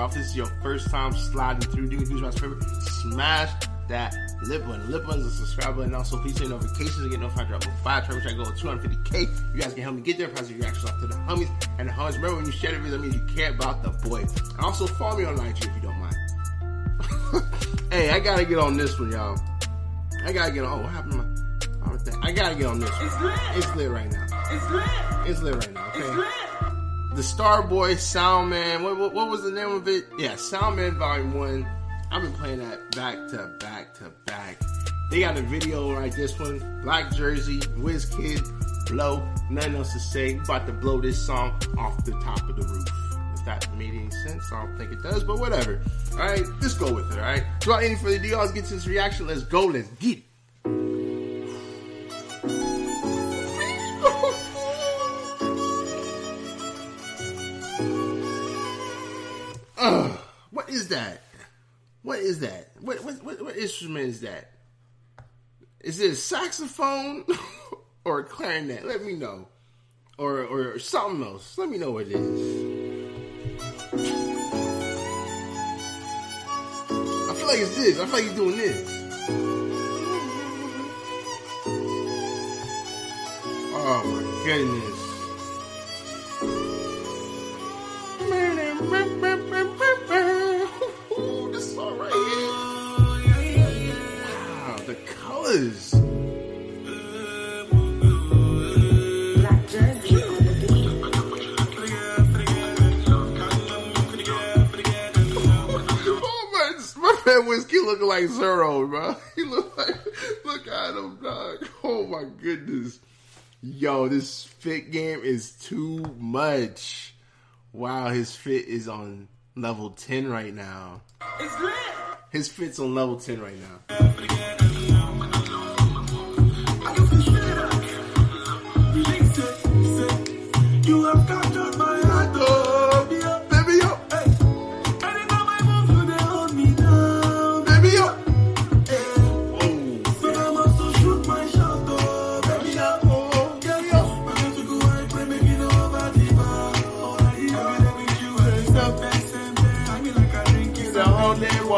bro. If this is your first time sliding through Demon Who's My Favorite, smash that lip button. Lip button is a subscribe button. Also, please turn notifications to get notified drop five try which I go to 250k. You guys can help me get there. Pass your reactions off to the homies and the homies. Remember when you share the video, that means you care about the boy. And also follow me on IG if you don't mind. hey, I gotta get on this one, y'all. I gotta get on. Oh, what happened to my? I gotta get on this one. It's lit. It's lit right now. It's lit. It's lit right now. Okay. The Starboy Soundman. What, what, what was the name of it? Yeah, Soundman Volume 1. I've been playing that back to back to back. They got a video like this one. Blaq Jerzee, Wiz Kid, Blow. Nothing else to say. We about to blow this song off the top of the roof. If that made any sense, I don't think it does, but whatever. Alright, let's go with it, alright? So without any further ado, let's get to this reaction. Let's go, let's get it. Ugh, what is that? What is that? What, what, what, what instrument is that? Is it a saxophone or a clarinet? Let me know. Or, or something else. Let me know what it is. I feel like it's this. I feel like he's doing this. Oh my goodness. Oh, my man Whiskey looking like Zero, bro. He look like, look at him, dog. Oh my goodness. Yo, this fit game is too much. Wow, his fit is on level 10 right now. It's lit. His fit's on level 10 right now.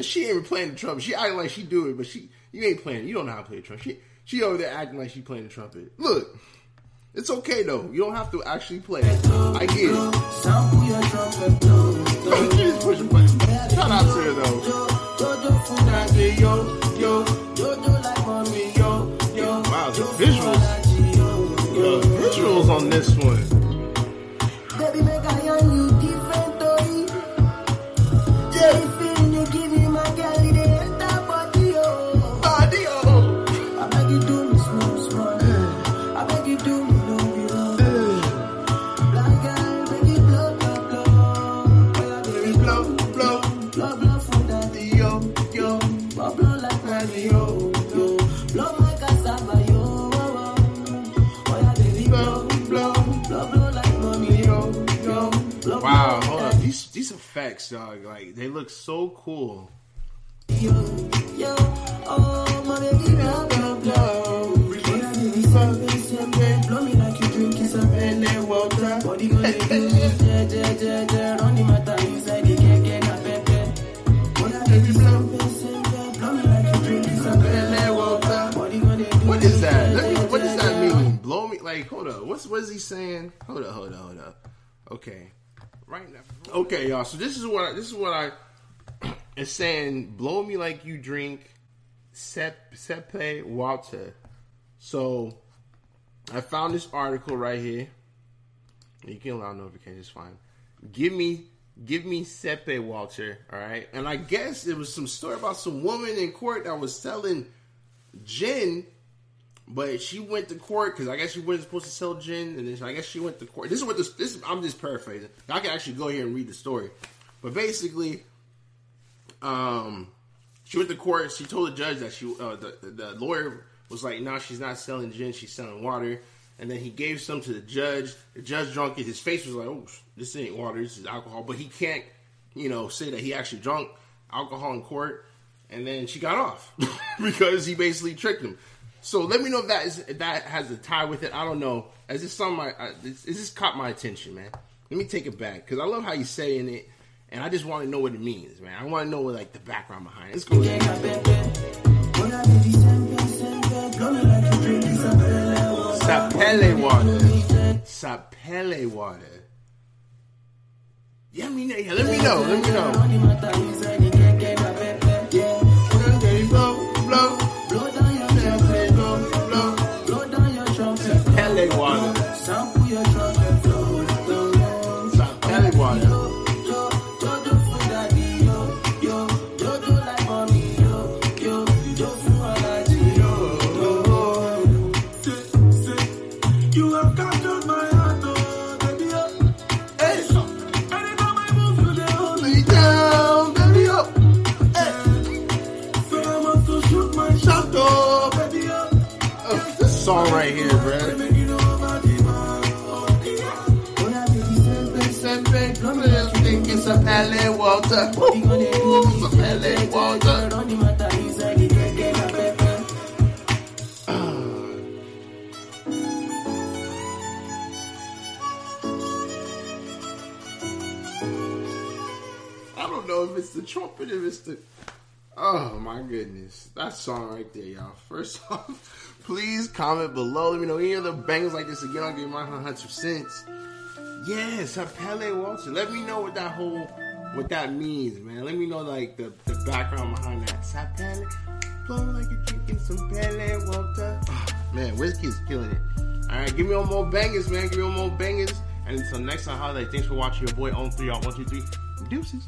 And she ain't even playing the trumpet. She acting like she do it, but she you ain't playing. You don't know how to play the trumpet. She she over there acting like she playing the trumpet. Look, it's okay though. You don't have to actually play it. I get it. Shout out to her though. Blow yo, yo. Blow my cassava, yo, oh, oh. Oh, yeah, baby, blow, blow, blow, blow like mommy, yo, yo. Blow, Wow, hold up. These these effects, dog, like they look so cool. yo, yo. Oh, my baby, blow, blow, blow. Yeah, baby, same day, same. Blow me like you drinking some Bene water. Body gonna do je, je, je, je. Run the matter inside the keke na pepe. Oh, yeah, baby, same up. What's what is he saying? Hold up, hold up, hold up. Okay. Right now. Okay, y'all. So this is what I, this is what I is saying. Blow me like you drink sep sepe water. So I found this article right here. You can allow notifications, fine. Give me give me sepe water, all right? And I guess it was some story about some woman in court that was selling gin but she went to court because I guess she wasn't supposed to sell gin, and then I guess she went to court. This is what this. This I'm just paraphrasing. I can actually go here and read the story, but basically, um, she went to court. She told the judge that she, uh, the, the lawyer was like, "No, she's not selling gin. She's selling water." And then he gave some to the judge. The judge drunk it. His face was like, "Oh, this ain't water. This is alcohol." But he can't, you know, say that he actually drunk alcohol in court. And then she got off because he basically tricked him. So let me know if that is if that has a tie with it. I don't know. Is this something? I, I, this, this caught my attention, man. Let me take it back because I love how you're saying it, and I just want to know what it means, man. I want to know what like the background behind it. Let's go. Sapele water. Sapele water. Yeah, I mean, yeah, let me know. Let me know. Baby, oh. Hey, anytime I move, you just hold me down, baby, oh, Hey, feel I'm about to shoot my shot, oh, baby, oh. this song right here, bruh. Sempre, sempre, think it's Sapele water. Ooh, Sapele water. I don't know if it's the trumpet, if it's the. Oh my goodness, that song right there, y'all. First off, please comment below. Let me know any other bangers like this again. I'll give you my hundred cents. Yes, a Pele Walter. Let me know what that whole what that means, man. Let me know like the, the background behind that. Sapele, blow like you're drinking some Pele Walter. Oh, man, Whiskey's killing it. All right, give me one more bangers, man. Give me one more bangers. And until next time, holiday. Thanks for watching your boy on three on one two three. Deuces.